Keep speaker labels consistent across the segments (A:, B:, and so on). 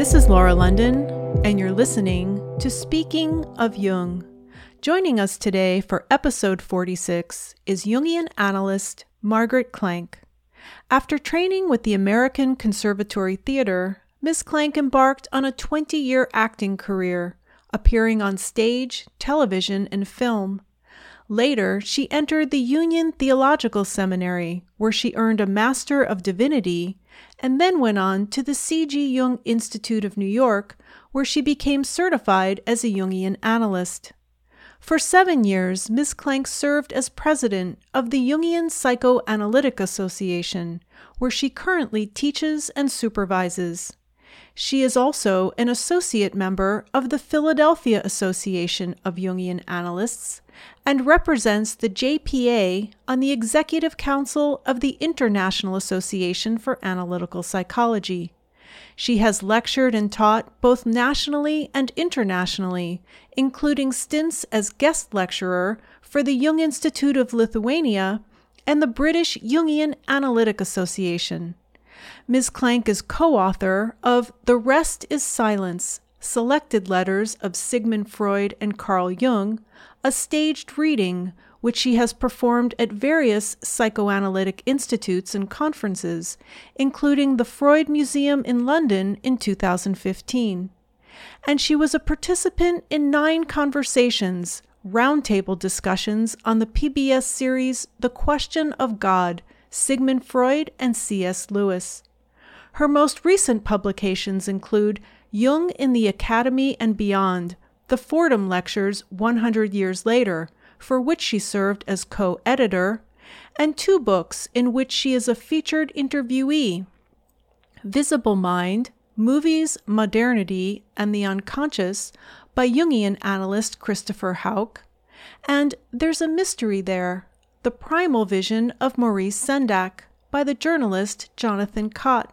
A: This is Laura London, and you're listening to Speaking of Jung. Joining us today for episode 46 is Jungian analyst Margaret Klenk. After training with the American Conservatory Theater, Ms. Klenk embarked on a 20 year acting career, appearing on stage, television, and film. Later, she entered the Union Theological Seminary, where she earned a Master of Divinity, and then went on to the C.G. Jung Institute of New York, where she became certified as a Jungian analyst. For seven years, Ms. Klenk served as president of the Jungian Psychoanalytic Association, where she currently teaches and supervises. She is also an associate member of the Philadelphia Association of Jungian Analysts and represents the JPA on the Executive Council of the International Association for Analytical Psychology. She has lectured and taught both nationally and internationally, including stints as guest lecturer for the Jung Institute of Lithuania and the British Jungian Analytic Association. Ms. Klenk is co author of The Rest is Silence Selected Letters of Sigmund Freud and Carl Jung, a staged reading which she has performed at various psychoanalytic institutes and conferences, including the Freud Museum in London in 2015. And she was a participant in nine conversations, roundtable discussions on the PBS series The Question of God, Sigmund Freud and C.S. Lewis. Her most recent publications include Jung in the Academy and Beyond, the Fordham Lectures 100 Years Later, for which she served as co editor, and two books in which she is a featured interviewee Visible Mind, Movies, Modernity, and the Unconscious by Jungian analyst Christopher Hauke, and There's a Mystery There, The Primal Vision of Maurice Sendak by the journalist Jonathan Cott.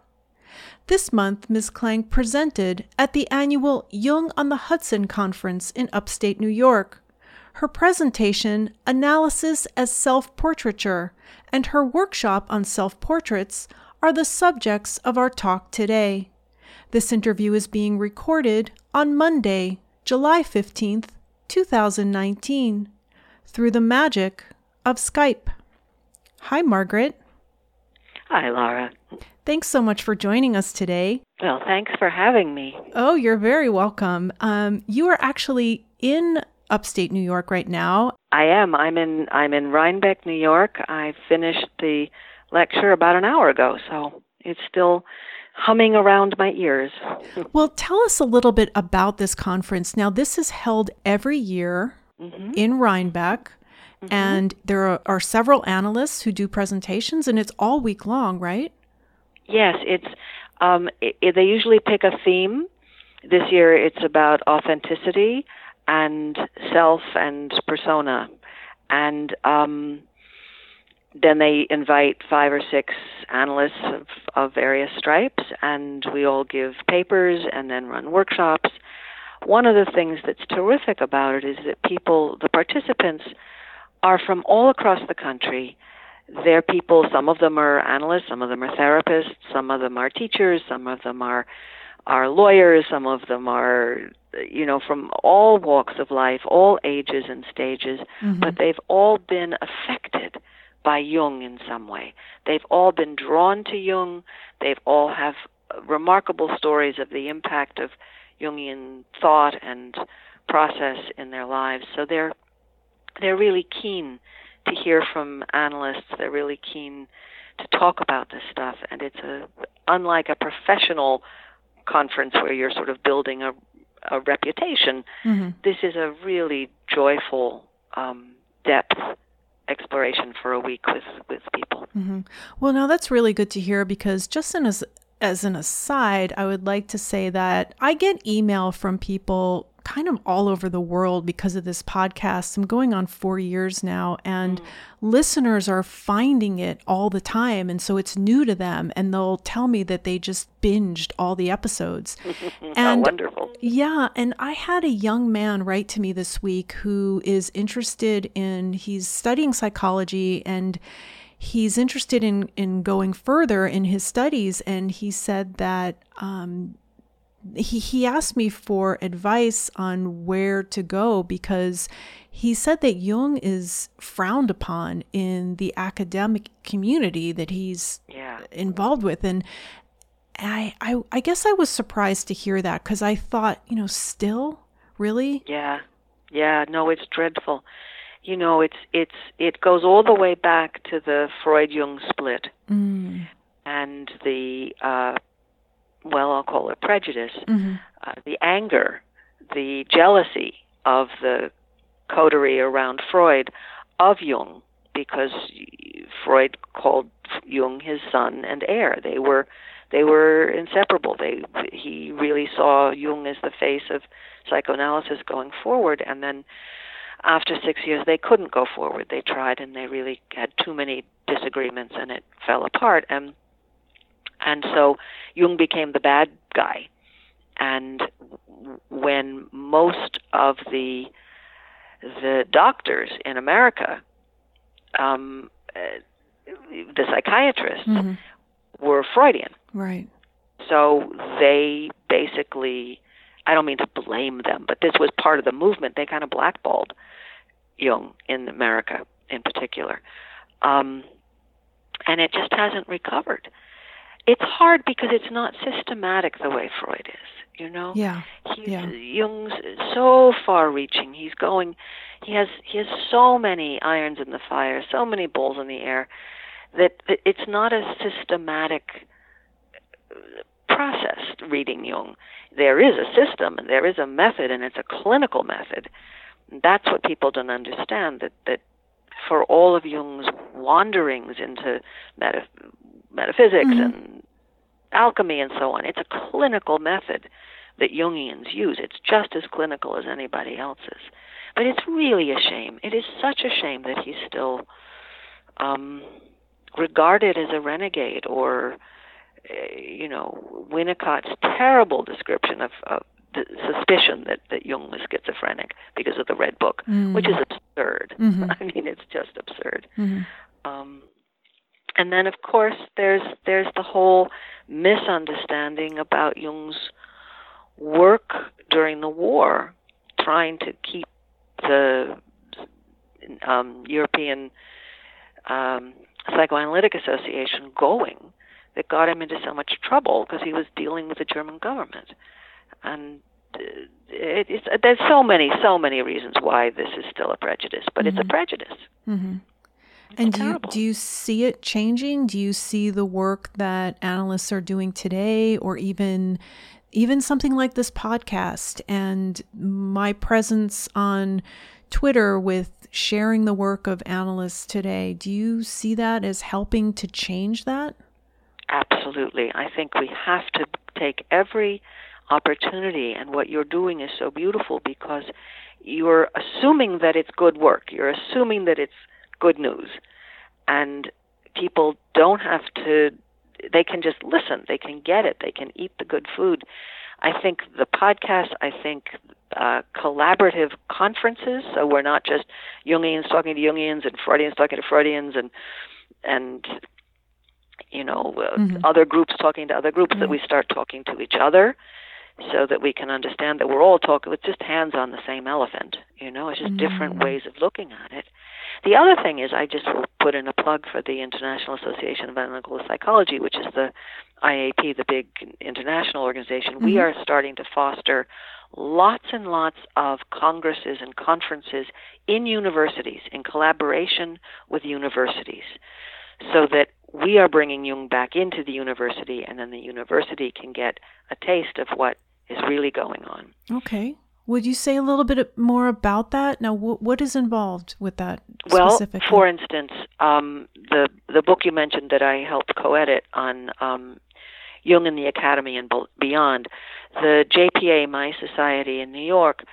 A: This month, Ms. Klenk presented at the annual Jung on the Hudson conference in upstate New York. Her presentation, Analysis as Self Portraiture, and her workshop on self portraits are the subjects of our talk today. This interview is being recorded on Monday, July 15th, 2019, through the magic of Skype. Hi, Margaret.
B: Hi, Laura.
A: Thanks so much for joining us today.
B: Well, thanks for having me.
A: Oh, you're very welcome. Um, you are actually in upstate New York right now.
B: I am. I'm in. I'm in Rhinebeck, New York. I finished the lecture about an hour ago, so it's still humming around my ears.
A: well, tell us a little bit about this conference. Now, this is held every year mm-hmm. in Rhinebeck. Mm-hmm. And there are, are several analysts who do presentations, and it's all week long, right?
B: Yes, it's um, it, it, they usually pick a theme. This year, it's about authenticity and self and persona, and um, then they invite five or six analysts of, of various stripes, and we all give papers and then run workshops. One of the things that's terrific about it is that people, the participants, are from all across the country they're people, some of them are analysts, some of them are therapists, some of them are teachers, some of them are are lawyers, some of them are you know from all walks of life, all ages and stages, mm-hmm. but they've all been affected by Jung in some way. They've all been drawn to Jung. They've all have remarkable stories of the impact of Jungian thought and process in their lives. So they're they're really keen to hear from analysts. They're really keen to talk about this stuff, and it's a unlike a professional conference where you're sort of building a a reputation. Mm-hmm. This is a really joyful um, depth exploration for a week with with people.
A: Mm-hmm. Well, now that's really good to hear because just in as as an aside, I would like to say that I get email from people kind of all over the world because of this podcast. I'm going on four years now, and mm. listeners are finding it all the time. And so it's new to them, and they'll tell me that they just binged all the episodes.
B: and wonderful.
A: Yeah. And I had a young man write to me this week who is interested in, he's studying psychology and he's interested in in going further in his studies and he said that um, he, he asked me for advice on where to go because he said that Jung is frowned upon in the academic community that he's
B: Yeah.
A: involved with. And I, I, I guess I was surprised to hear that because I thought, you know, still, really?
B: Yeah, yeah. No, it's dreadful. You know, it's it's it goes all the way back to the Freud Jung split
A: Mm.
B: and the uh, well, I'll call it prejudice,
A: hmm
B: uh, the anger, the jealousy of the coterie around Freud of Jung, because Freud called Jung his son and heir. They were they were inseparable. They he really saw Jung as the face of psychoanalysis going forward, and then after six years they couldn't go forward. They tried, and they really had too many disagreements, and it fell apart. And and so Jung became the bad guy. And when most of the the doctors in America, um, uh, the psychiatrists,
A: hmm
B: were Freudian.
A: Right.
B: So they basically, I don't mean to blame them, but this was part of the movement. They kind of blackballed Jung in America in particular. Um, and it just hasn't recovered. It's hard because it's not systematic the way Freud is, you know?
A: Yeah.
B: He's,
A: Yeah.
B: Jung's so far-reaching. He's going. He has he has so many irons in the fire, so many balls in the air, that, it's not a systematic uh, process. Reading Jung, there is a system and there is a method, and it's a clinical method. That's what people don't understand. That that for all of Jung's wanderings into meta, metaphysics
A: Mhm.
B: and alchemy and so on, it's a clinical method that Jungians use. It's just as clinical as anybody else's. But it's really a shame. It is such a shame that he's still um, regarded as a renegade or, uh, you know, Winnicott's terrible description of, of the suspicion that, that Jung was schizophrenic because of the Red Book,
A: Mm.
B: which is absurd.
A: Mhm.
B: I mean, it's just absurd.
A: hmm
B: Um, and then, of course, there's there's the whole misunderstanding about Jung's work during the war, trying to keep the um, European um, Psychoanalytic Association going, that got him into so much trouble because he was dealing with the German government, and. uh, It, it's, there's so many, so many reasons why this is still a prejudice, but it's a
A: Mhm.
B: prejudice.
A: And do you, do you see it changing? Do you see the work that analysts are doing today, or even even something like this podcast and my presence on Twitter with sharing the work of analysts today? Do you see that as helping to change that?
B: Absolutely. I think we have to take every opportunity, and what you're doing is so beautiful because you're assuming that it's good work. You're assuming that it's good news. And people don't have to, they can just listen. They can get it. They can eat the good food. I think the podcast, I think uh, collaborative conferences, so we're not just Jungians talking to Jungians and Freudians talking to Freudians and, and you know, uh,
A: Mhm.
B: other groups talking to other groups, that
A: Mhm.
B: we start talking to each other so that we can understand that we're all talking with just hands on the same elephant. You know, it's just different
A: Mhm.
B: ways of looking at it. The other thing is, I just will put in a plug for the International Association of Analytical Psychology, which is the IAP, the big international organization. We
A: Mhm.
B: are starting to foster lots and lots of congresses and conferences in universities in collaboration with universities so that we are bringing Jung back into the university and then the university can get a taste of what is really going on.
A: Okay. Would you say a little bit more about that? Now, wh- what is involved with that
B: Well, for instance, um, the the book you mentioned that I helped co-edit on um, Jung in the Academy and beyond, the JPA My Society in New York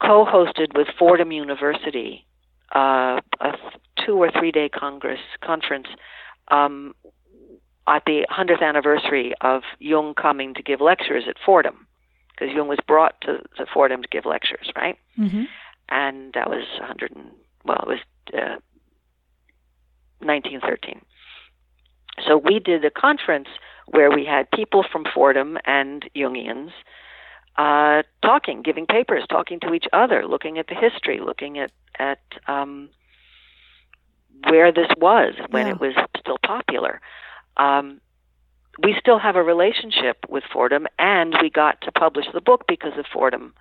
B: co-hosted with Fordham University uh, a two or three day congress conference um, at the 100th anniversary of Jung coming to give lectures at Fordham, because Jung was brought to, to Fordham to give lectures, right?
A: hmm
B: and that was 100 and well it was uh, 1913 so we did a conference where we had people from Fordham and Jungians uh, talking, giving papers, talking to each other, looking at the history, looking at at um, where this was when
A: Yeah.
B: it was still popular. Um, we still have a relationship with Fordham, and we got to publish the book because of Fordham.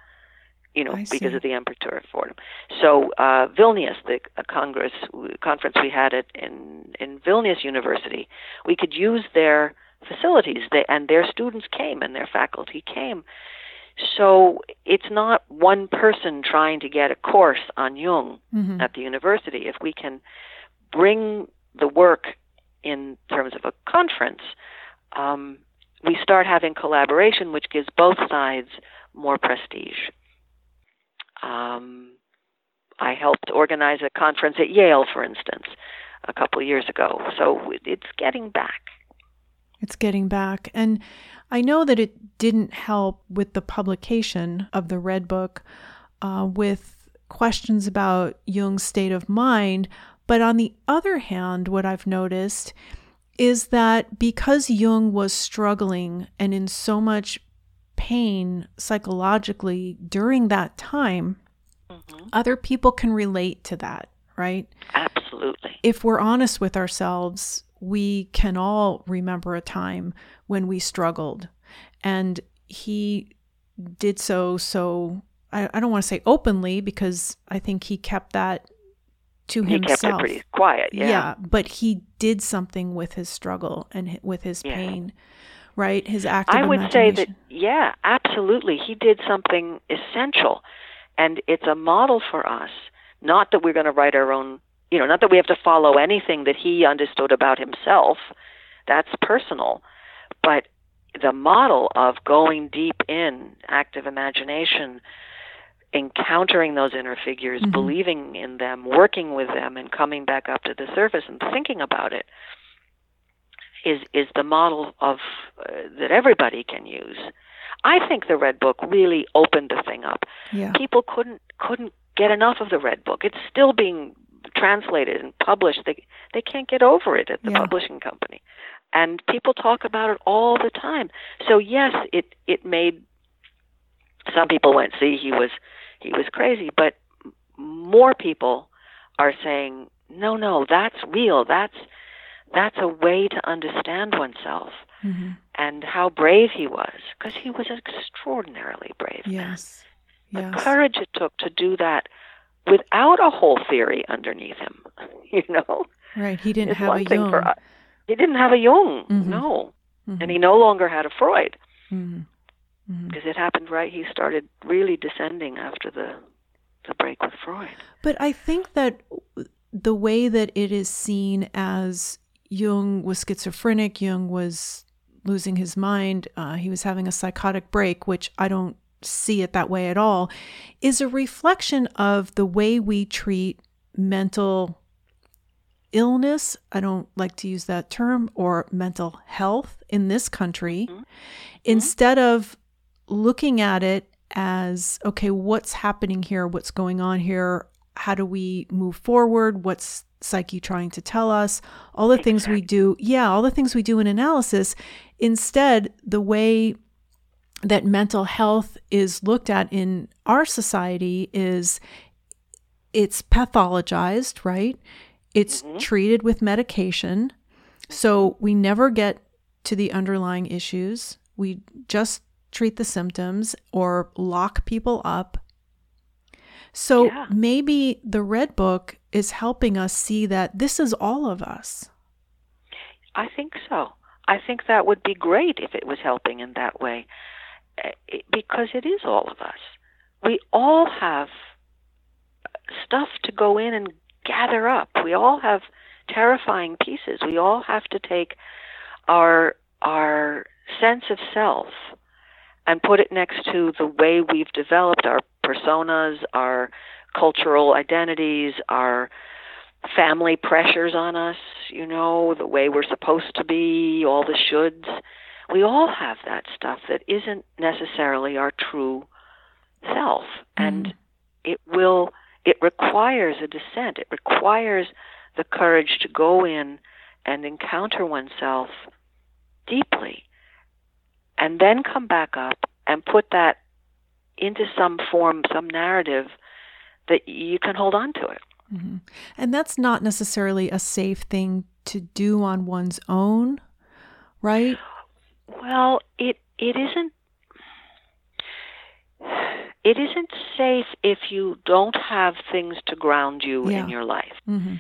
B: You know, because of the Emperor of Fordham. So uh, Vilnius, the congress conference we had at in in Vilnius University, we could use their facilities. They and their students came and their faculty came. So it's not one person trying to get a course on Jung
A: Mhm.
B: at the university. If we can bring the work in terms of a conference, um, we start having collaboration, which gives both sides more prestige. Um, I helped organize a conference at Yale, for instance, a couple of years ago. So it's getting back.
A: It's getting back. And I know that it didn't help with the publication of the Red Book uh, with questions about Jung's state of mind. But on the other hand, what I've noticed is that because Jung was struggling and in so much pain psychologically during that time,
B: hmm
A: other people can relate to that, right?
B: Absolutely.
A: if we're honest with ourselves, we can all remember a time when we struggled. And he did so so I, I don't want to say openly because I think he kept that to
B: He
A: himself.
B: kept it pretty quiet. Yeah.
A: but he did something with his struggle and with his
B: Yeah.
A: pain, right? His active
B: I would say that, yeah, absolutely. He did something essential. And it's a model for us. Not that we're going to write our own, you know, not that we have to follow anything that he understood about himself. That's personal. But the model of going deep in active imagination, encountering those inner figures,
A: Mhm.
B: believing in them, working with them, and coming back up to the surface and thinking about it is is the model of uh, that everybody can use. I think the Red Book really opened the thing up.
A: Yeah.
B: People couldn't couldn't get enough of the Red Book. It's still being translated and published. They they can't get over it at the
A: Yeah.
B: publishing company, and people talk about it all the time. So yes, it it made some people went see he was he was crazy, but more people are saying no no that's real that's that's a way to understand oneself
A: Mhm.
B: and how brave he was because he was extraordinarily brave
A: Yes.
B: the
A: Yes.
B: courage it took to do that without a whole theory underneath him you know
A: Right. He didn't have
B: one
A: a Jung.
B: for he didn't have a jung
A: Mhm.
B: no
A: Mhm.
B: and he no longer had a freud
A: Mhm. Mhm.
B: because it happened right he started really descending after the the break with freud
A: But I think that the way that it is seen as Jung was schizophrenic, Jung was losing his mind, uh, he was having a psychotic break, which I don't see it that way at all, is a reflection of the way we treat mental illness. I don't like to use that term, or mental health in this country,
B: Mhm.
A: instead of looking at it as okay, what's happening here? What's going on here? How do we move forward? What's psyche trying to tell us? All the things we do, yeah, all the things we do in analysis. Instead, the way that mental health is looked at in our society is it's pathologized, right? It's
B: Mhm.
A: treated with medication. So we never get to the underlying issues. We just treat the symptoms or lock people up. So
B: Yeah.
A: maybe the Red Book is helping us see that this is all of us.
B: I think so. I think that would be great if it was helping in that way, Uh, because it is all of us. We all have stuff to go in and gather up. We all have terrifying pieces. We all have to take our our sense of self and put it next to the way we've developed our personas, our cultural identities, our family pressures on us, you know, the way we're supposed to be, all the shoulds. We all have that stuff that isn't necessarily our true self. Mm-hmm. And it will, it requires a descent. It requires the courage to go in and encounter oneself deeply and then come back up and put that into some form, some narrative that you can hold on to it.
A: Mm-hmm. And that's not necessarily a safe thing to do on one's own, right?
B: Well, it it isn't it isn't safe if you don't have things to ground you
A: Yeah.
B: in your life.
A: Mm-hmm.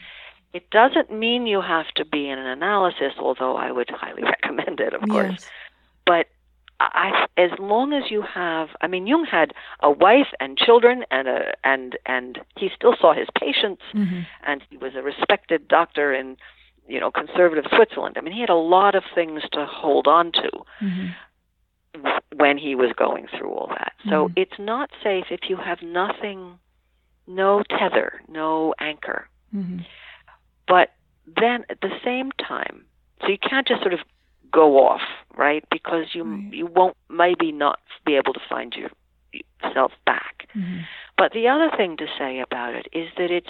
B: It doesn't mean you have to be in an analysis, although I would highly recommend it, of course.
A: Yes.
B: But I, as long as you have, I mean, Jung had a wife and children, and a and and he still saw his patients,
A: Mm-hmm.
B: and he was a respected doctor in, you know, conservative Switzerland. I mean, he had a lot of things to hold on to
A: Mm-hmm.
B: when he was going through all that. So
A: Mhm.
B: it's not safe if you have nothing, no tether, no anchor.
A: Mm-hmm.
B: But then at the same time, so you can't just sort of go off, right? Because you
A: Right.
B: you won't maybe not be able to find your, yourself back.
A: Mm-hmm.
B: But the other thing to say about it is that it's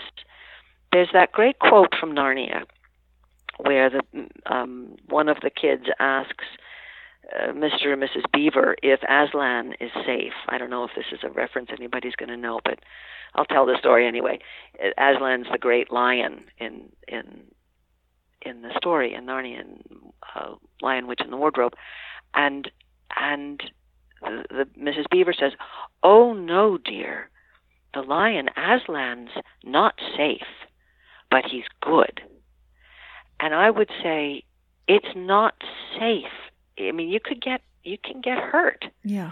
B: there's that great quote from Narnia where the um, one of the kids asks uh, Mr. and Mrs. Beaver if Aslan is safe. I don't know if this is a reference anybody's going to know, but I'll tell the story anyway. Aslan's the great lion in in in the story in Narnia, and uh, Lion, Witch, and the Wardrobe, and and the, the Mrs. Beaver says, "Oh no, dear, the lion Aslan's not safe, but he's good." And I would say it's not safe. I mean, you could get you can get hurt,
A: Yeah.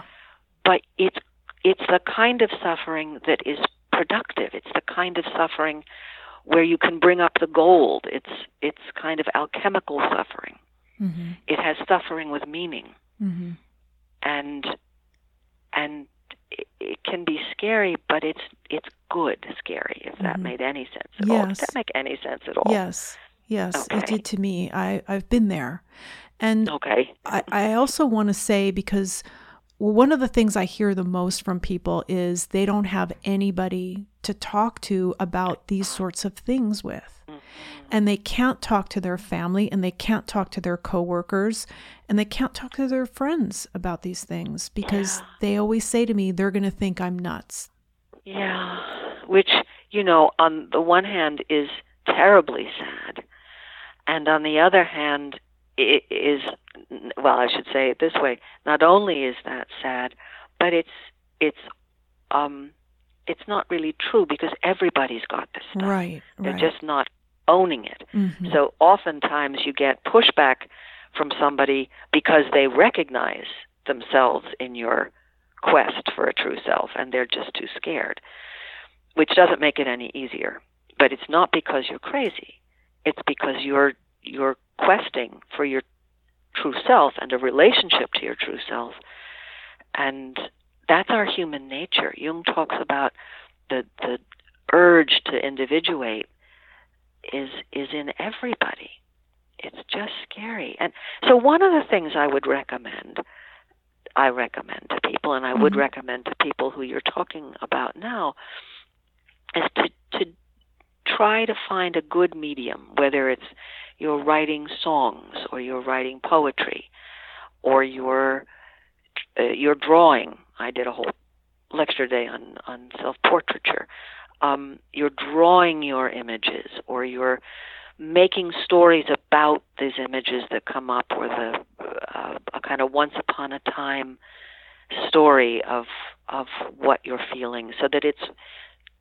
B: but it's it's the kind of suffering that is productive. It's the kind of suffering where you can bring up the gold. It's it's kind of alchemical suffering.
A: Mm-hmm.
B: It has suffering with meaning,
A: Mm-hmm.
B: and and it, it can be scary, but it's it's good scary. If that
A: Mhm.
B: made any sense at all. Does
A: Yes.
B: that make any sense at all?
A: Yes. Yes, it did to me. I I've been there, and
B: Okay.
A: I, I also want to say because one of the things I hear the most from people is they don't have anybody to talk to about these sorts of things with.
B: Mm-hmm.
A: And they can't talk to their family and they can't talk to their coworkers and they can't talk to their friends about these things because
B: Yeah.
A: they always say to me they're going to think I'm nuts.
B: Yeah, which you know, on the one hand, is terribly sad, and on the other hand, is well, I should say it this way: not only is that sad, but it's it's um, it's not really true because everybody's got this stuff.
A: Right,
B: They're
A: right.
B: just not owning it.
A: Mhm.
B: So oftentimes you get pushback from somebody because they recognize themselves in your quest for a true self and they're just too scared, which doesn't make it any easier. But it's not because you're crazy. It's because you're you're questing for your true self and a relationship to your true self. And that's our human nature. Jung talks about the the urge to individuate is is in everybody. It's just scary. And so one of the things I would recommend I recommend to people and I would
A: Mhm.
B: recommend to people who you're talking about now is to to try to find a good medium, whether it's you're writing songs or you're writing poetry or you're uh, you're drawing. I did a whole lecture day on on self-portraiture. Um, you're drawing your images or you're making stories about these images that come up or the uh, a kind of once upon a time story of of what you're feeling so that it's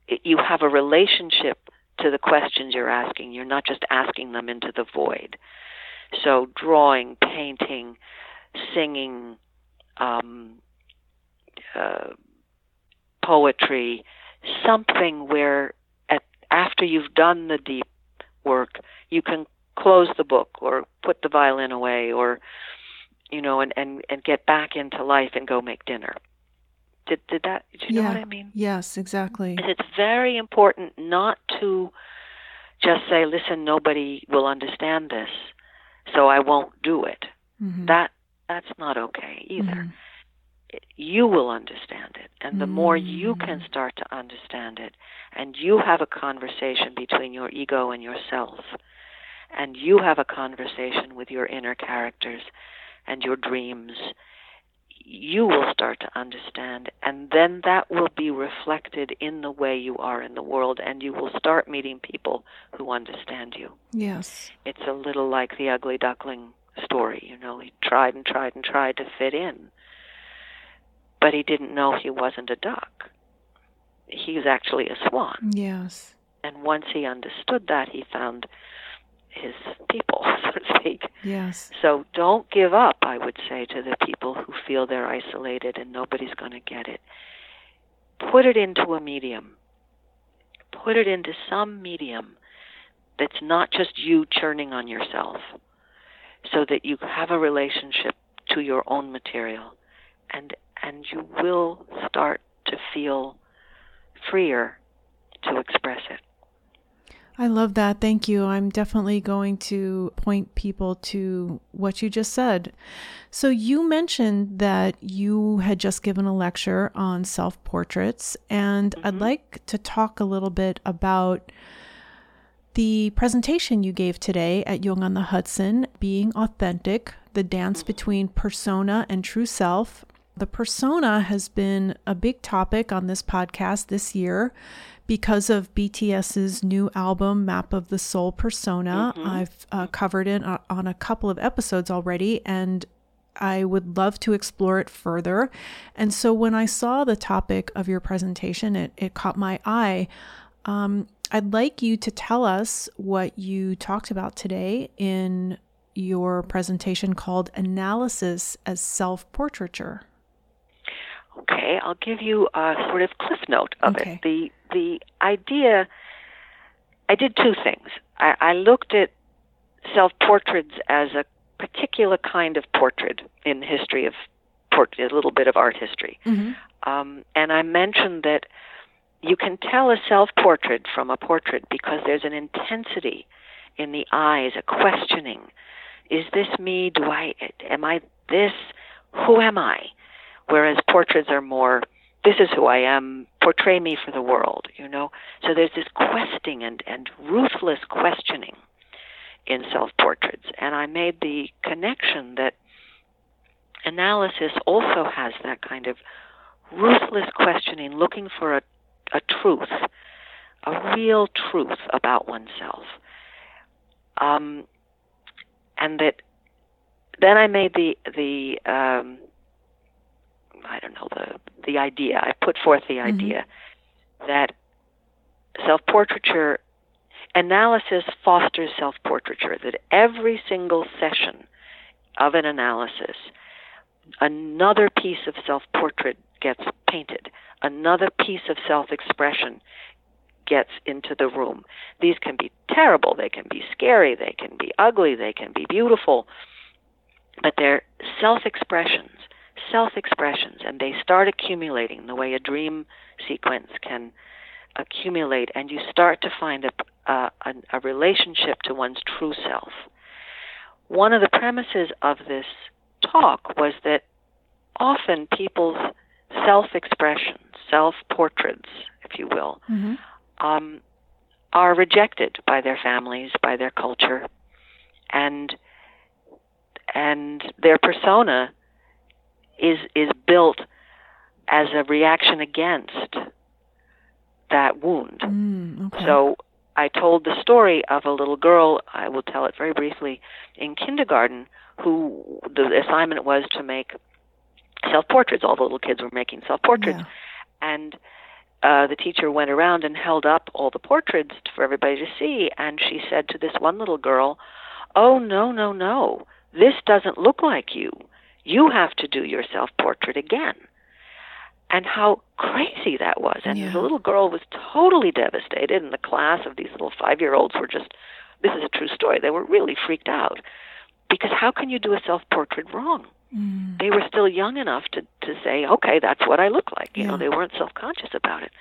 B: it, you have a relationship to the questions you're asking you're not just asking them into the void so drawing painting singing um, uh, poetry something where at, after you've done the deep work, you can close the book or put the violin away or you know and and and get back into life and go make dinner. Did did that Do you know
A: Yeah.
B: what I mean?
A: Yes, exactly.
B: And it's very important not to just say, "Listen, nobody will understand this, so I won't do it."
A: Mhm.
B: That that's not okay either.
A: Mhm.
B: you will understand it. And the more you can start to understand it, and you have a conversation between your ego and yourself, and you have a conversation with your inner characters, and your dreams, you will start to understand, and then that will be reflected in the way you are in the world, and you will start meeting people who understand you.
A: Yes.
B: It's a little like the ugly duckling story, you know, he tried and tried and tried to fit in, but he didn't know he wasn't a duck. He was actually a swan.
A: Yes.
B: And once he understood that, he found his people, so to speak.
A: Yes.
B: So don't give up, I would say, to the people who feel they're isolated and nobody's going to get it. Put it into a medium. Put it into some medium that's not just you churning on yourself, so that you have a relationship to your own material, and and you will start to feel freer to express it.
A: I love that. Thank you. I'm definitely going to point people to what you just said. So, you mentioned that you had just given a lecture on self portraits, and mm-hmm. I'd like to talk a little bit about the presentation you gave today at Jung on the Hudson, Being Authentic, the dance mm-hmm. between persona and true self. The persona has been a big topic on this podcast this year because of BTS's new album, Map of the Soul Persona. Mm-hmm. I've uh, covered it on a couple of episodes already, and I would love to explore it further. And so when I saw the topic of your presentation, it, it caught my eye. Um, I'd like you to tell us what you talked about today in your presentation called Analysis as Self Portraiture.
B: Okay, I'll give you a sort of cliff note of
A: okay.
B: it. The the idea I did two things. I, I looked at self portraits as a particular kind of portrait in the history of portrait, a little bit of art history.
A: Mm-hmm.
B: Um, and I mentioned that you can tell a self portrait from a portrait because there's an intensity in the eyes, a questioning. Is this me? Do I am I this? Who am I? whereas portraits are more this is who I am, portray me for the world, you know. So there's this questing and, and ruthless questioning in self portraits. And I made the connection that analysis also has that kind of ruthless questioning, looking for a, a truth, a real truth about oneself. Um, and that then I made the the um, I don't know the the idea. I put forth the mm-hmm. idea that self portraiture analysis fosters self portraiture. That every single session of an analysis, another piece of self portrait gets painted, another piece of self expression gets into the room. These can be terrible, they can be scary, they can be ugly, they can be beautiful, but they're self expressions self expressions and they start accumulating the way a dream sequence can accumulate, and you start to find a, a, a relationship to one's true self. One of the premises of this talk was that often people's self expressions, self portraits, if you will,
A: mm-hmm.
B: um, are rejected by their families, by their culture, and and their persona is is built as a reaction against that wound.
A: Mm, okay.
B: So I told the story of a little girl, I will tell it very briefly, in kindergarten who the assignment was to make self portraits. All the little kids were making self portraits.
A: Yeah.
B: And uh, the teacher went around and held up all the portraits for everybody to see. And she said to this one little girl, Oh, no, no, no. This doesn't look like you you have to do your self portrait again. And how crazy that was. And
A: yeah.
B: the little girl was totally devastated, and the class of these little five year olds were just this is a true story. They were really freaked out. Because how can you do a self portrait wrong?
A: Mm.
B: They were still young enough to, to say, okay, that's what I look like. You
A: yeah.
B: know, they weren't self conscious about it.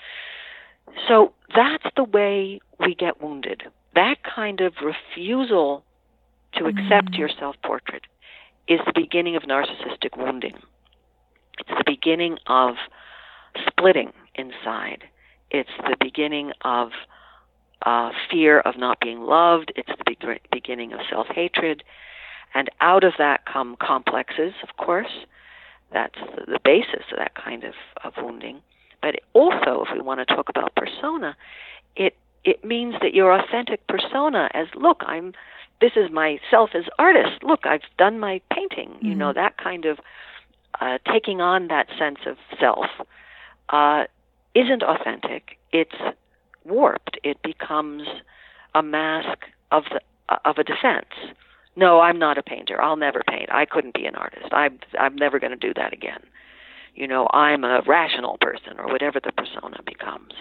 B: So that's the way we get wounded. That kind of refusal to accept
A: mm.
B: your self portrait is the beginning of narcissistic wounding. It's the beginning of splitting inside. It's the beginning of uh, fear of not being loved. It's the be- beginning of self hatred. And out of that come complexes, of course. That's the, basis of that kind of, of wounding. But also, if we want to talk about persona, it it means that your authentic persona as look, I'm this is myself as artist. Look, I've done my painting. Mm-hmm. You know mm-hmm. that kind of uh, taking on that sense of self uh, isn't authentic. It's warped. It becomes a mask of the of a defense. No, I'm not a painter. I'll never paint. I couldn't be an artist. I'm I'm never going to do that again. You know, I'm a rational person or whatever the persona becomes,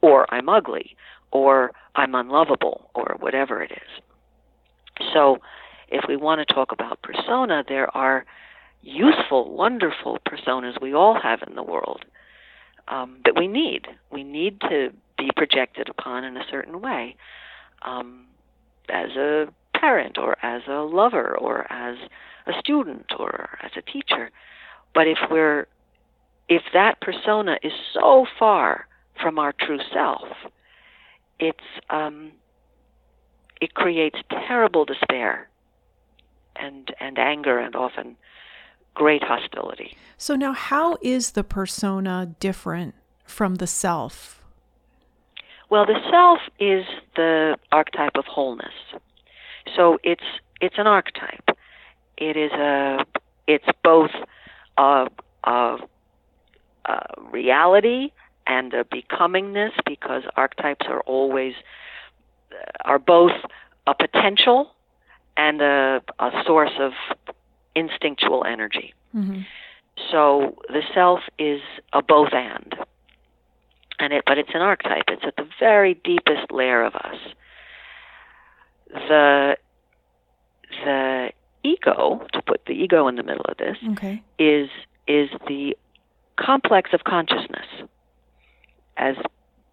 B: or I'm ugly, or I'm unlovable, or whatever it is. So, if we want to talk about persona, there are useful, wonderful personas we all have in the world um, that we need. We need to be projected upon in a certain way um, as a parent or as a lover or as a student or as a teacher. But if we're if that persona is so far from our true self, it's um, it creates terrible despair and and anger and often great hostility.
A: So now how is the persona different from the self?
B: Well, the self is the archetype of wholeness. So it's it's an archetype. It is a it's both a, a, a reality and a becomingness because archetypes are always are both a potential and a, a source of instinctual energy. Mm-hmm. So the self is a both and. And it but it's an archetype. It's at the very deepest layer of us. The the ego, to put the ego in the middle of this, okay. is is the complex of consciousness. As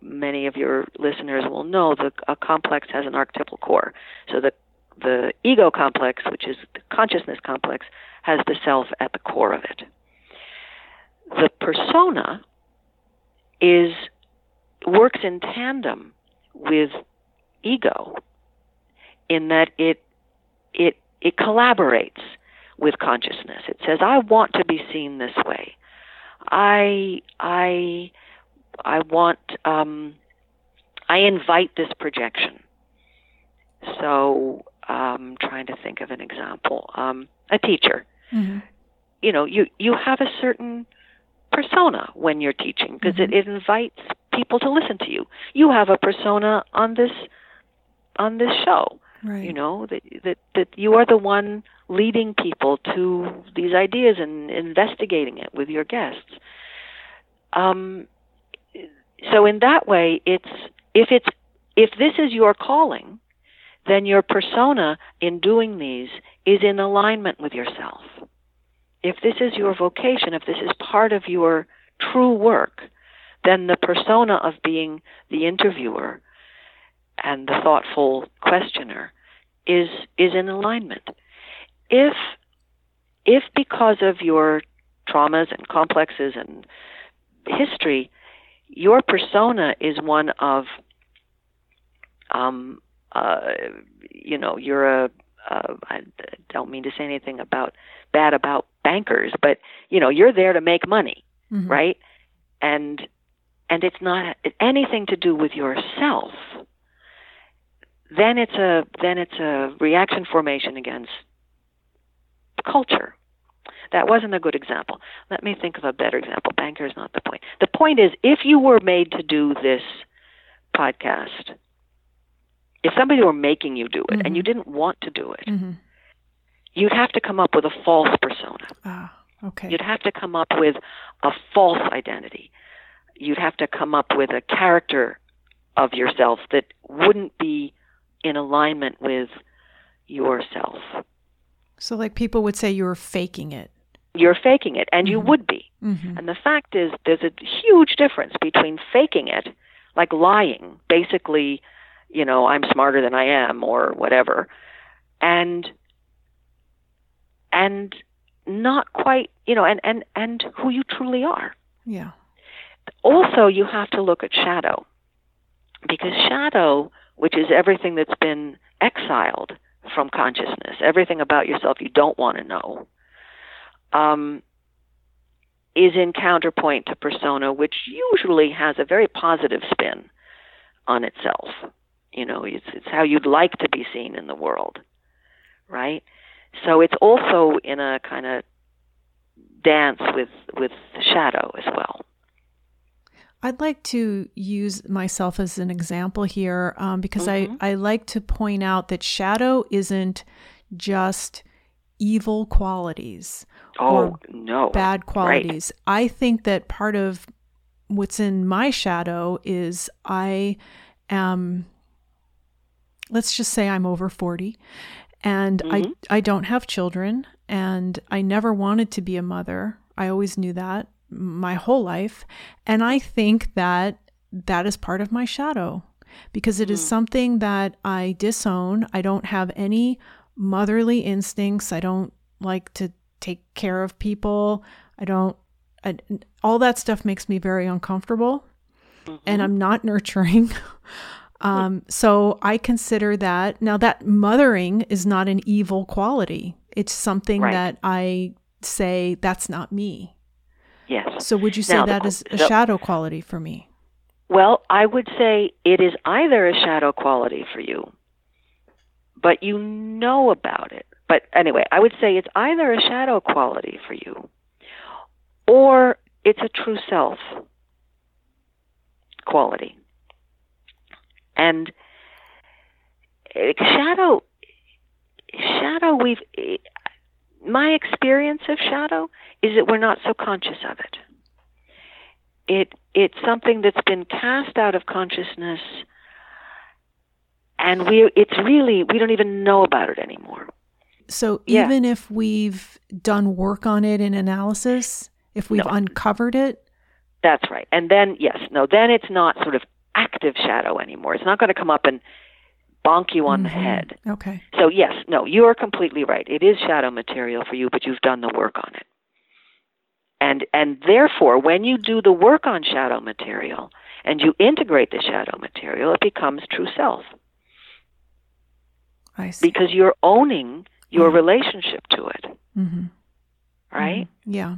B: many of your listeners will know, the a complex has an archetypal core. So the the ego complex, which is the consciousness complex, has the self at the core of it. The persona is works in tandem with ego in that it it it collaborates with consciousness. It says, I want to be seen this way. I I I want um, I invite this projection. So um, trying to think of an example. Um, a teacher. Mm-hmm. You know, you you have a certain persona when you're teaching because mm-hmm. it, it invites people to listen to you. You have a persona on this on this show. Right. You know that that that you are the one leading people to these ideas and investigating it with your guests. Um, so in that way, it's if it's if this is your calling, then your persona in doing these is in alignment with yourself. If this is your vocation, if this is part of your true work, then the persona of being the interviewer and the thoughtful questioner is is in alignment. If if because of your traumas and complexes and history, your persona is one of um, uh, you know, you're a, uh, I don't mean to say anything about bad about bankers, but you know, you're there to make money, mm-hmm. right? And and it's not anything to do with yourself. Then it's a then it's a reaction formation against culture. That wasn't a good example. Let me think of a better example. Banker is not the point. The point is, if you were made to do this podcast if somebody were making you do it mm-hmm. and you mm-hmm. didn't want to do it, mm-hmm. you'd have to come up with a false persona.
A: Ah, okay.
B: You'd have to come up with a false identity. You'd have to come up with a character of yourself that wouldn't be in alignment with yourself.
A: So, like people would say you were faking it.
B: You're faking it, and mm-hmm. you would be. Mm-hmm. And the fact is, there's a huge difference between faking it, like lying, basically you know, I'm smarter than I am or whatever. And and not quite, you know, and and and who you truly are.
A: Yeah.
B: Also, you have to look at shadow. Because shadow, which is everything that's been exiled from consciousness, everything about yourself you don't want to know, um, is in counterpoint to persona, which usually has a very positive spin on itself. You know, it's, it's how you'd like to be seen in the world, right? So it's also in a kind of dance with with shadow as well.
A: I'd like to use myself as an example here um, because mm-hmm. I, I like to point out that shadow isn't just evil qualities
B: oh,
A: or
B: no.
A: bad qualities. Right. I think that part of what's in my shadow is I am, let's just say I'm over 40 and mm-hmm. I, I don't have children and I never wanted to be a mother. I always knew that my whole life. And I think that that is part of my shadow because it mm. is something that I disown. I don't have any motherly instincts. I don't like to take care of people. I don't, I, all that stuff makes me very uncomfortable. Mm-hmm. And I'm not nurturing. um, so I consider that now that mothering is not an evil quality. It's something right. that I say that's not me.
B: Yes.
A: So would you say now, that the, is a shadow quality for me?
B: Well, I would say it is either a shadow quality for you, but you know about it. But anyway, I would say it's either a shadow quality for you or it's a true self quality. And eh, shadow shadow we've my experience of shadow is that we're not so conscious of it. It it's something that's been cast out of consciousness and we it's really we don't even know about it anymore.
A: So even yeah. if we've done work on it in analysis, if we've no. uncovered it,
B: that's right. And then yes, no, then it's not sort of active shadow anymore. It's not going to come up and bonk you on
A: mm-hmm.
B: the head.
A: Okay.
B: So yes, no, you are completely right. It is shadow material for you, but you've done the work on it. And and therefore, when you do the work on shadow material and you integrate the shadow material, it becomes true self.
A: I see.
B: Because you're owning your yeah. relationship to it.
A: Mm-hmm.
B: Right?
A: Mm-hmm. Yeah.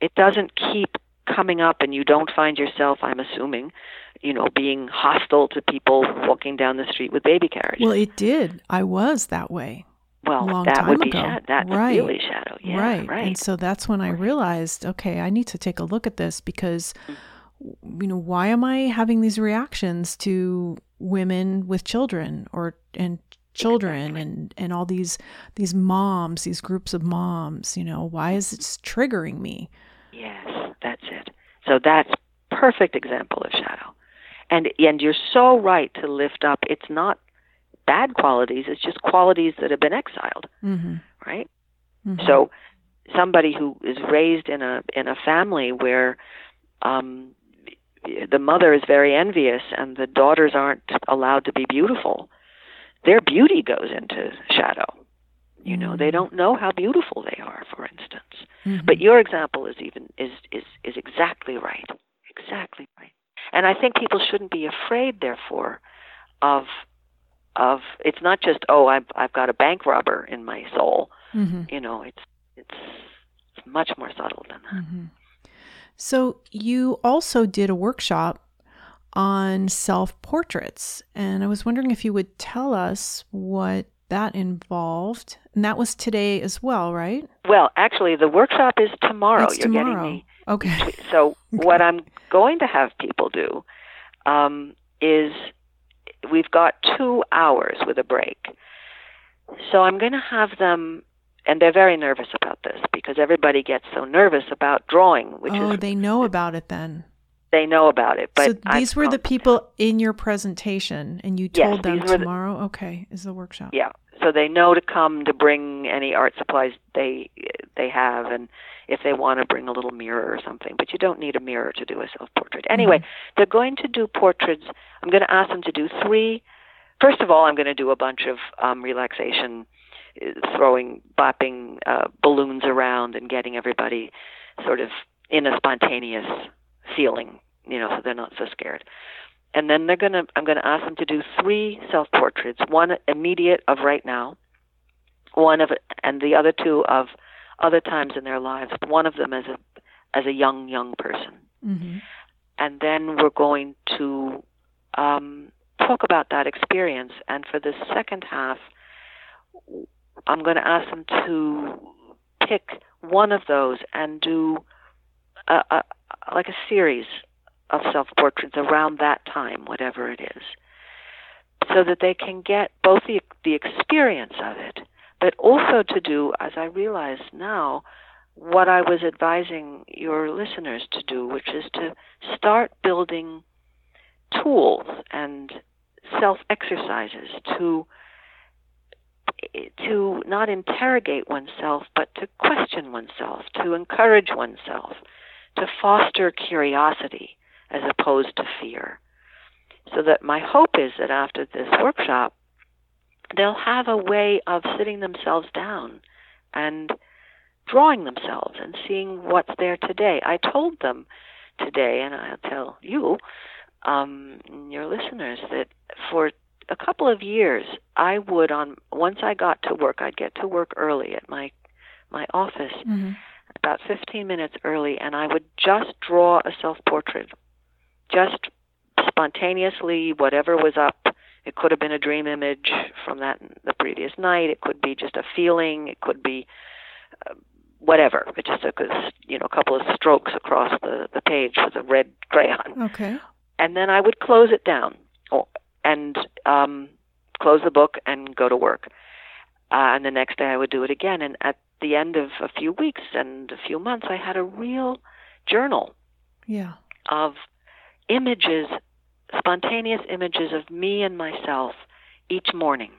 B: It doesn't keep coming up and you don't find yourself, I'm assuming, you know, being hostile to people walking down the street with baby carriages.
A: Well, it did. I was that way.
B: Well, that would be ago. That right. really shadow. Yeah,
A: right.
B: right.
A: And so that's when I realized, okay, I need to take a look at this because, you know, why am I having these reactions to women with children or and children exactly. and and all these these moms, these groups of moms? You know, why is it triggering me?
B: Yes, that's it. So that's perfect example of shadow. And and you're so right to lift up. It's not bad qualities. It's just qualities that have been exiled,
A: mm-hmm.
B: right?
A: Mm-hmm.
B: So somebody who is raised in a in a family where um, the mother is very envious and the daughters aren't allowed to be beautiful, their beauty goes into shadow. You know, they mm-hmm. don't know how beautiful they are, for instance.
A: Mm-hmm.
B: But your example is even is is is exactly right. Exactly right. And I think people shouldn't be afraid, therefore, of of it's not just oh I've I've got a bank robber in my soul.
A: Mm-hmm.
B: You know, it's it's much more subtle than that.
A: Mm-hmm. So you also did a workshop on self portraits, and I was wondering if you would tell us what that involved. And that was today as well, right?
B: Well, actually, the workshop is tomorrow.
A: It's
B: You're
A: tomorrow.
B: getting me.
A: Okay.
B: So okay. what I'm going to have people do um, is we've got two hours with a break. So I'm going to have them, and they're very nervous about this because everybody gets so nervous about drawing. Which
A: oh,
B: is,
A: they know about it then.
B: They know about it, but
A: so these
B: I'm
A: were the people in your presentation, and you told
B: yes,
A: them tomorrow. The, okay, is the workshop?
B: Yeah, so they know to come to bring any art supplies they they have, and if they want to bring a little mirror or something. But you don't need a mirror to do a self portrait. Anyway, mm-hmm. they're going to do portraits. I'm going to ask them to do three. First of all, I'm going to do a bunch of um, relaxation, uh, throwing, bopping uh, balloons around, and getting everybody sort of in a spontaneous feeling, you know, so they're not so scared. And then they're gonna, I'm going to ask them to do three self portraits. One immediate of right now, one of and the other two of other times in their lives. One of them as a as a young young person,
A: Mm-hmm.
B: and then we're going to um, talk about that experience. And for the second half, I'm going to ask them to pick one of those and do a, a, like a series of self portraits around that time, whatever it is, so that they can get both the the experience of it, but also to do, as I realize now, what I was advising your listeners to do, which is to start building tools and self exercises to to not interrogate oneself but to question oneself to encourage oneself to foster curiosity as opposed to fear so that my hope is that after this workshop they'll have a way of sitting themselves down and drawing themselves and seeing what's there today i told them today and i'll tell you um, your listeners that for a couple of years I would on once I got to work I'd get to work early at my my office
A: Mm-hmm.
B: About 15 minutes early and I would just draw a self-portrait just spontaneously whatever was up it could have been a dream image from that the previous night it could be just a feeling it could be uh, whatever it just took a, you know a couple of strokes across the the page with a red crayon
A: Okay.
B: and then I would close it down and um, close the book and go to work. Uh, and the next day I would do it again. And at the end of a few weeks and a few months, I had a real journal
A: Yeah.
B: of images, spontaneous images of me and myself each morning.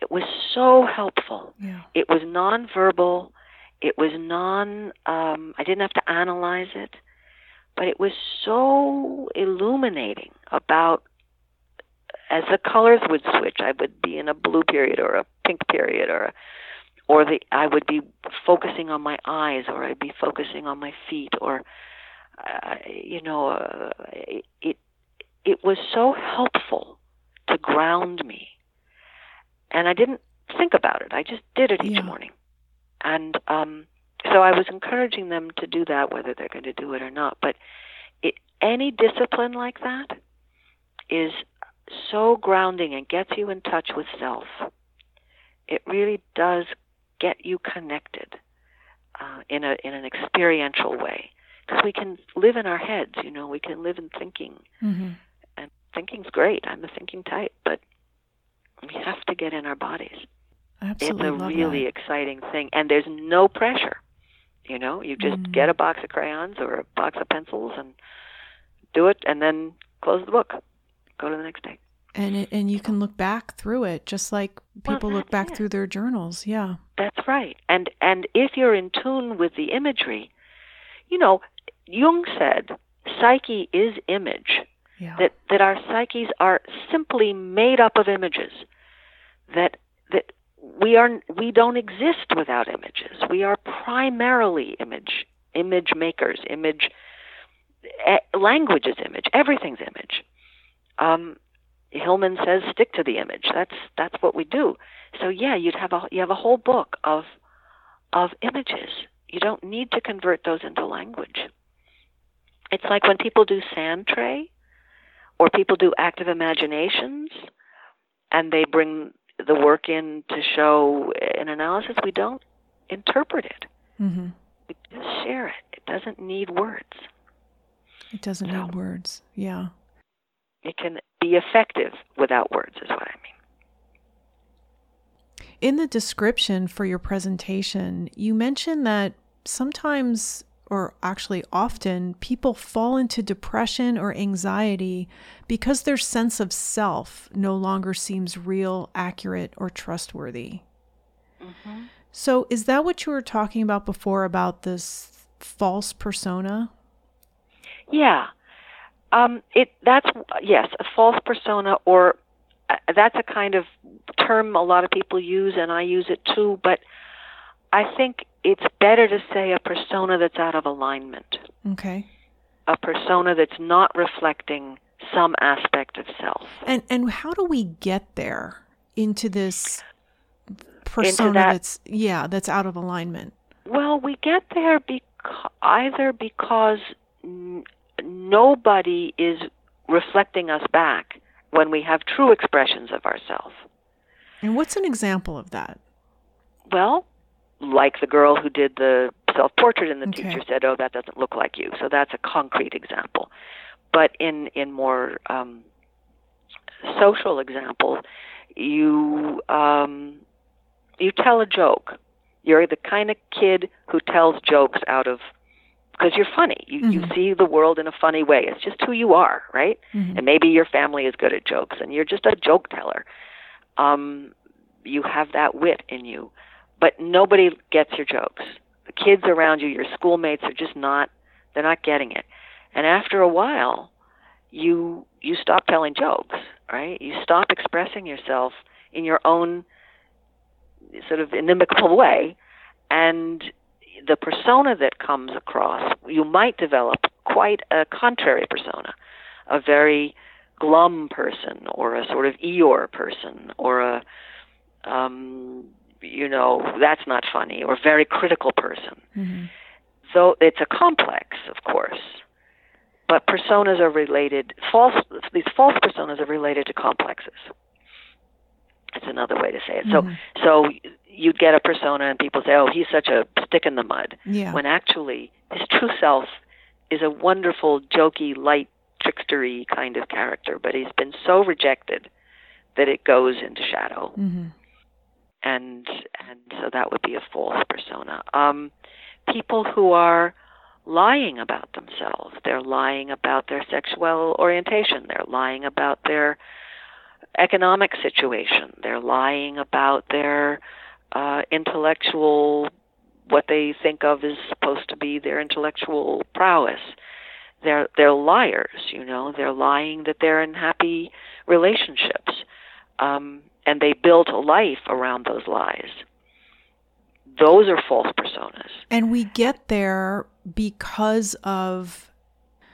B: It was so helpful.
A: Yeah.
B: It was nonverbal. It was non. Um, I didn't have to analyze it, but it was so illuminating about. As the colors would switch, I would be in a blue period or a pink period, or a, or the I would be focusing on my eyes, or I'd be focusing on my feet, or uh, you know, uh, it it was so helpful to ground me, and I didn't think about it. I just did it each
A: Yeah.
B: morning, and um, so I was encouraging them to do that, whether they're going to do it or not. But it, any discipline like that is so grounding and gets you in touch with self. It really does get you connected uh, in a in an experiential way because we can live in our heads. You know, we can live in thinking,
A: Mm-hmm.
B: and thinking's great. I'm a thinking type, but we have to get in our bodies
A: Absolutely.
B: it's a really
A: that.
B: exciting thing and there's no pressure you know you just
A: Mm.
B: get a box of crayons or a box of pencils and do it and then close the book go to the next day
A: And it, and you can look back through it just like
B: Well,
A: people look back
B: it.
A: through their journals. Yeah.
B: that's right and and if you're in tune with the imagery you know jung said psyche is image
A: Yeah.
B: that that our psyches are simply made up of images that that we are we don't exist without images we are primarily image image makers image eh, language is image everything's image um hillman says stick to the image that's that's what we do so yeah you'd have a you have a whole book of of images you don't need to convert those into language it's like when people do sand tray or people do active imaginations and they bring the work in to show an analysis, we don't interpret it.
A: Mm-hmm.
B: We just share it. It doesn't need words.
A: It doesn't
B: No.
A: need words. Yeah.
B: It can be effective without words, is what I mean.
A: In the description for your presentation, you mentioned that sometimes, or actually often, people fall into depression or anxiety because their sense of self no longer seems real, accurate, or trustworthy.
B: Mm-hmm.
A: So, is that what you were talking about before about this false persona?
B: Yeah, um, it that's yes, a false persona, or uh, that's a kind of term a lot of people use, and I use it too. But I think it's better to say a persona that's out of alignment,
A: Okay.
B: a persona that's not reflecting some aspect of self.
A: And and how do we get there into this persona
B: that-
A: that's yeah, that's out of alignment.
B: Well, we get there beca- either because nobody is reflecting us back when we have true expressions of ourselves.
A: And what's an example of that?
B: Well, like the girl who did the self portrait and the
A: Okay.
B: teacher said, "Oh, that doesn't look like you." So that's a concrete example. But in in more um, social examples, you um, you tell a joke. You're the kind of kid who tells jokes out of because you're funny. You you
A: Mhm.
B: see the world in a funny way. It's just who you are, right?
A: Mhm.
B: and maybe your family is good at jokes and you're just a joke teller um you have that wit in you but nobody gets your jokes the kids around you your schoolmates are just not they're not getting it and after a while you you stop telling jokes right you stop expressing yourself in your own sort of inimical way and the persona that comes across you might develop quite a contrary persona a very glum person or a sort of Eeyore person or a um you know that's not funny or very critical person
A: Mhm.
B: though it's a complex of course but personas are related false these false personas are related to complexes that's another way to say it so
A: Mhm.
B: so you'd get a persona and people say oh he's such a stick in the mud
A: yeah.
B: when actually his true self is a wonderful, jokey, light, trickstery kind of character, but he's been so rejected that it goes into shadow,
A: Mhm.
B: and and so that would be a false persona. Um, people who are lying about themselves, they're lying about their sexual orientation, they're lying about their economic situation, they're lying about their uh, intellectual what they think of as supposed to be their intellectual prowess. They're they're liars, you know. They're lying that they're in happy relationships, um, and they built a life around those lies. Those are false personas.
A: And we get there because of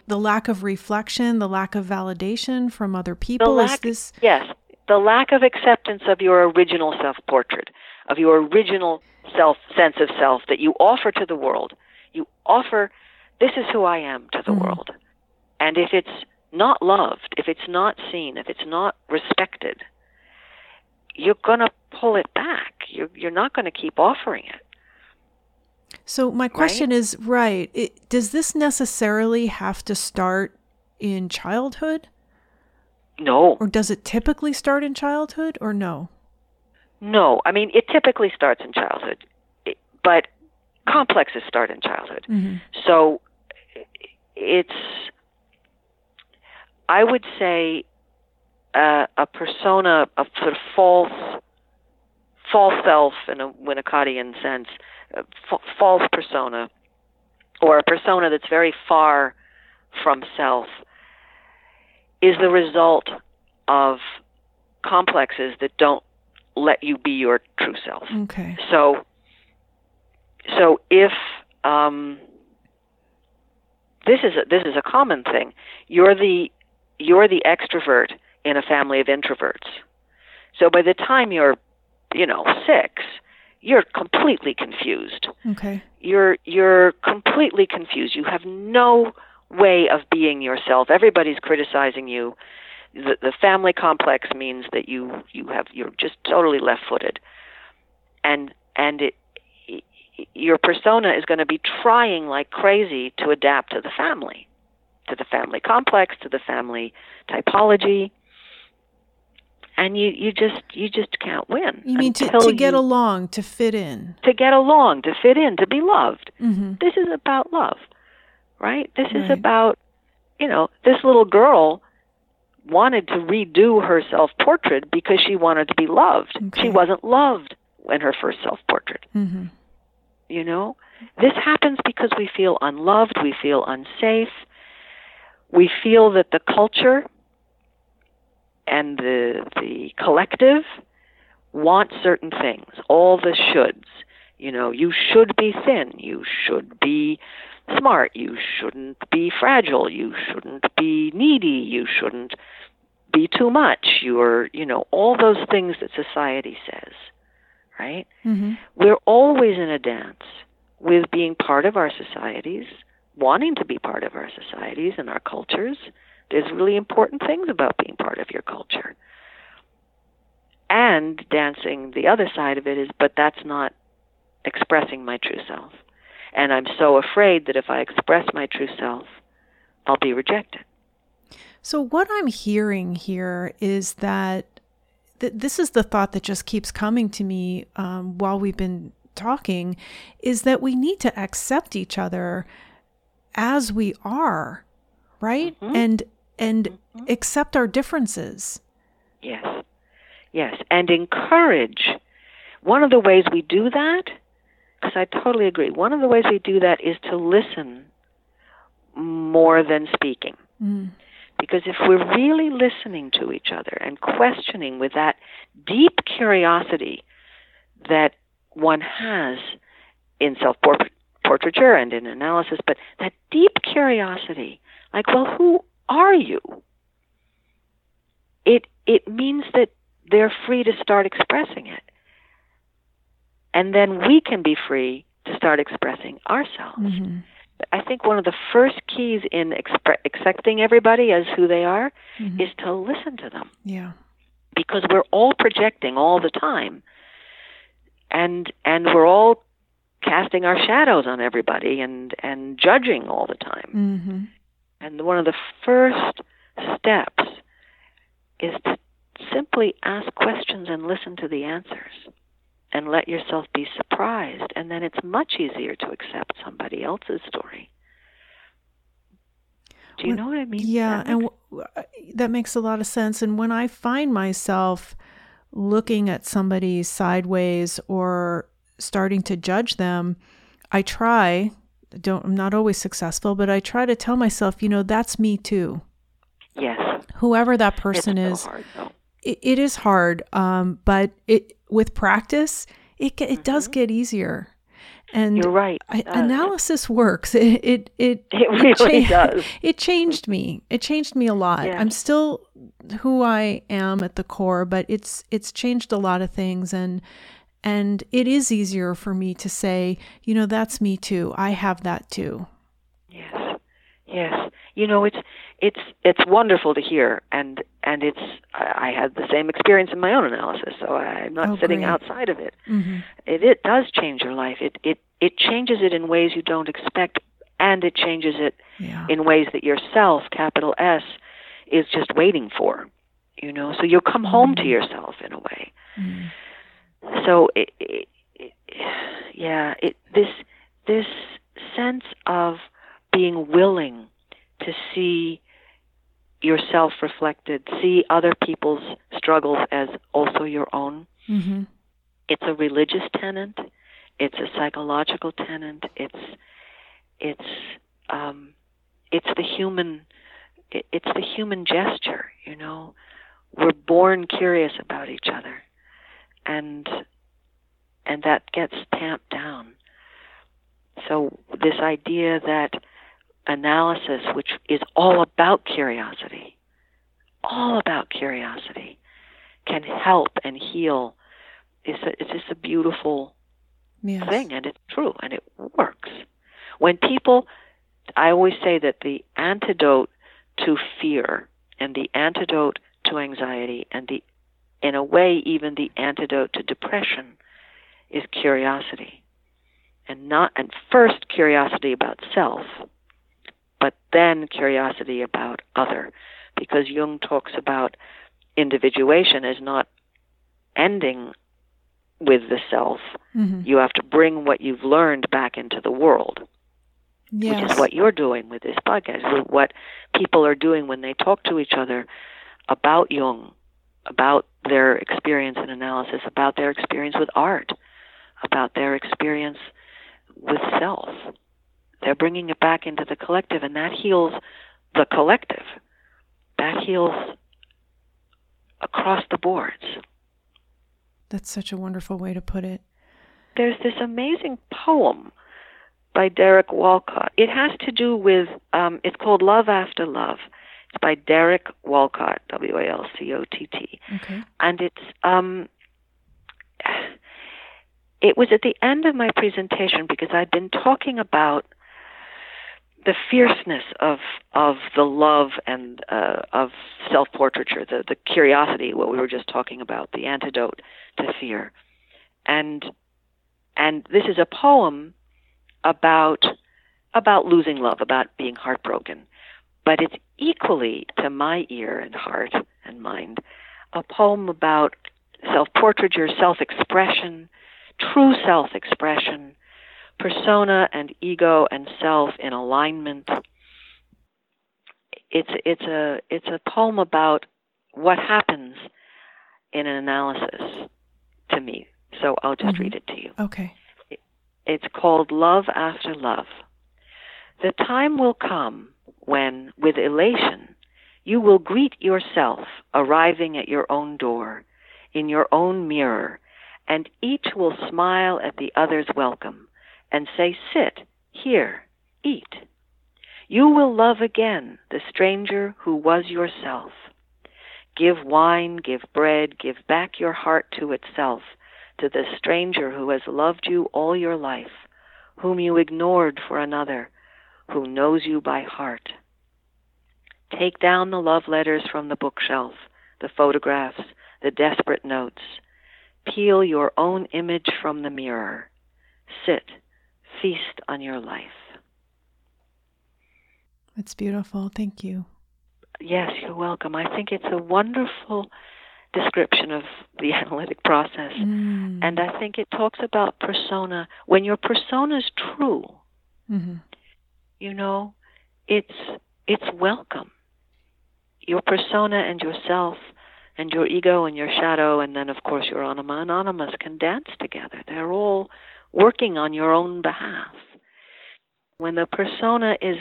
A: the lack of reflection, the lack of validation from other people. Is this
B: Yes, the lack of acceptance of your original self-portrait, of your original self sense of self that you offer to the world. You offer, this is who I am to the
A: Mhm.
B: world. And if it's not loved, if it's not seen, if it's not respected, you're going to pull it back. You're, you're not going to keep offering it.
A: So my question is right. It, does this necessarily have to start in childhood,
B: No,
A: or does it typically start in childhood, or no?
B: no. I mean, it typically starts in childhood, but complexes start in childhood.
A: Mm-hmm.
B: So it's, I would say, uh, a persona of sort of false, false self in a Winnicottian sense, a false persona, or a persona that's very far from self, is the result of complexes that don't let you be your true self.
A: Okay.
B: So, so if um, this is a, this is a common thing, you're the you're the extrovert in a family of introverts. So by the time you're, you know, six, you're completely confused.
A: Okay.
B: You're you're completely confused. You have no way of being yourself. Everybody's criticizing you. The, the family complex means that you you have you're just totally left-footed, and and it your persona is going to be trying like crazy to adapt to the family, to the family complex, to the family typology, and you you just you just can't win.
A: You mean to, to get
B: you-
A: along, to fit in?
B: to get along, to fit in, to be loved.
A: Mm-hmm.
B: This is about love, right? This is about, you know, this little girl wanted to redo her self portrait because she wanted to be loved.
A: Okay.
B: She wasn't loved in her first self portrait,
A: Mm-hmm.
B: you know? This happens because we feel unloved, we feel unsafe, we feel that the culture and the the collective want certain things, all the shoulds. You know, you should be thin, you should be smart, you shouldn't be fragile, you shouldn't be needy, you shouldn't be too much. You're, you know, all those things that society says, right?
A: Mm-hmm.
B: We're always in a dance with being part of our societies, wanting to be part of our societies and our cultures. There's really important things about being part of your culture. And dancing, the other side of it is, but that's not expressing my true self. And I'm so afraid that if I express my true self, I'll be rejected.
A: So, what I'm hearing here is that th- this is the thought that just keeps coming to me um, while we've been talking is that we need to accept each other as we are, right?
B: Mhm.
A: And and
B: Mhm.
A: accept our differences.
B: Yes. Yes. And encourage. One of the ways we do that, because I totally agree, one of the ways we do that is to listen more than speaking.
A: Mm.
B: Because if we're really listening to each other and questioning with that deep curiosity that one has in self portraiture and in analysis, but that deep curiosity, like, well, who are you? It it means that they're free to start expressing it. And then we can be free to start expressing ourselves.
A: Mhm.
B: I think one of the first keys in expre- accepting everybody as who they are
A: Mhm.
B: is to listen to them
A: Yeah.
B: because we're all projecting all the time and and we're all casting our shadows on everybody and and judging all the time
A: Mm-hmm.
B: And one of the first steps is to simply ask questions and listen to the answers and let yourself be surprised and then it's much easier to accept somebody else's story do you
A: When-
B: know what i mean
A: Yeah,
B: That
A: and w- uh, that makes a lot of sense. And when I find myself looking at somebody sideways or starting to judge them, I try. Don't. I'm not always successful, but I try to tell myself, you know, that's me too.
B: yes
A: Whoever that person
B: it's
A: is,
B: so hard
A: it, it is hard. Um, but it with practice, it it does
B: Mhm.
A: get easier. And
B: you're right
A: I,
B: it
A: analysis works. It it it,
B: it really
A: cha-
B: does
A: it changed me. It changed me a lot.
B: Yeah.
A: I'm still who I am at the core, but it's it's changed a lot of things and and it is easier for me to say, you know, that's me too. I have that too.
B: Yes, yes. You know, it's it's it's wonderful to hear, and and it's I, I had the same experience in my own analysis, so I'm not
A: Oh,
B: sitting
A: great.
B: outside of it.
A: hmm
B: It it does change your life. It it it changes it in ways you don't expect, and it changes it
A: Yeah.
B: in ways that yourself, capital S, is just waiting for. You know, so you'll come home to
A: Mhm.
B: yourself in a way.
A: Mm.
B: So it, it, it, yeah it this this sense of being willing to see yourself reflected see other people's struggles as also your own.
A: Mhm.
B: it's a religious tenant it's a psychological tenant it's it's um it's the human it, it's the human gesture you know? We're born curious about each other and and that gets tamped down so this idea that analysis which is all about curiosity all about curiosity can help and heal is a, it's just a beautiful
A: Yes.
B: thing and it's true and it works when people i always say that the antidote to fear and the antidote to anxiety and the in a way even the antidote to depression is curiosity and not and first curiosity about self but then curiosity about other because jung talks about individuation as not ending with the self
A: Mhm.
B: you have to bring what you've learned back into the world,
A: Yes.
B: which is what you're doing with this podcast, with what people are doing when they talk to each other about Jung, about their experience and analysis, about their experience with art, about their experience with self. They're bringing it back into the collective, and that heals the collective. That heals across the boards.
A: That's such a wonderful way to put it.
B: there's this amazing poem by Derek Walcott. It has to do with, um, it's called Love After Love. It's by Derek Walcott, W A L C O T T.
A: Okay.
B: And it's, um, it was at the end of my presentation because I'd been talking about the fierceness of of the love and uh, of self portraiture, the the curiosity, what we were just talking about, the antidote to fear, and and this is a poem about about losing love, about being heartbroken, but it's equally to my ear and heart and mind a poem about self portraiture, self expression, true self expression, persona and ego and self in alignment. It's it's a it's a poem about what happens in an analysis to me. So I'll just
A: mm-hmm.
B: read it to you.
A: Okay.
B: It's called Love After Love. The time will come when, with elation, you will greet yourself arriving at your own door, in your own mirror, and each will smile at the other's welcome and say, Sit, here, eat. You will love again the stranger who was yourself. Give wine, give bread, give back your heart to itself, to the stranger who has loved you all your life, whom you ignored for another, who knows you by heart. Take down the love letters from the bookshelf, the photographs, the desperate notes. Peel your own image from the mirror. Sit, feast on your life.
A: It's beautiful. Thank you.
B: Yes, you're welcome. I think it's a wonderful description of the analytic process.
A: Mm.
B: And I think it talks about persona. When your persona is true,
A: mm-hmm.
B: You know, it's it's welcome. Your persona and yourself and your ego and your shadow and then of course your anima and animus can dance together. They're all working on your own behalf. When the persona is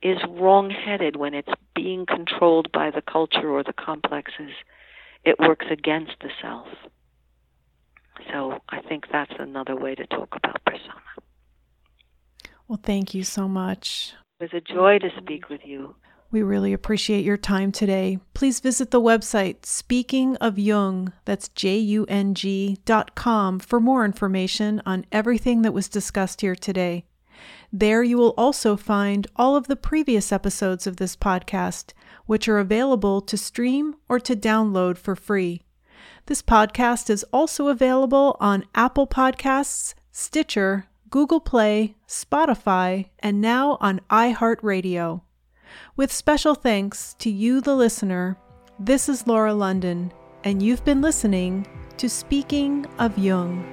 B: is wrong-headed, when it's being controlled by the culture or the complexes, it works against the self. So I think that's another way to talk about persona.
A: Well, thank you so much.
B: It was a joy to speak with you.
A: We really appreciate your time today. Please visit the website Speaking of Jung, that's J U N G dot com, for more information on everything that was discussed here today. There you will also find all of the previous episodes of this podcast, which are available to stream or to download for free. This podcast is also available on Apple Podcasts, Stitcher, Google Play, Spotify, and now on iHeartRadio. With special thanks to you, the listener, this is Laura London, and you've been listening to Speaking of Jung.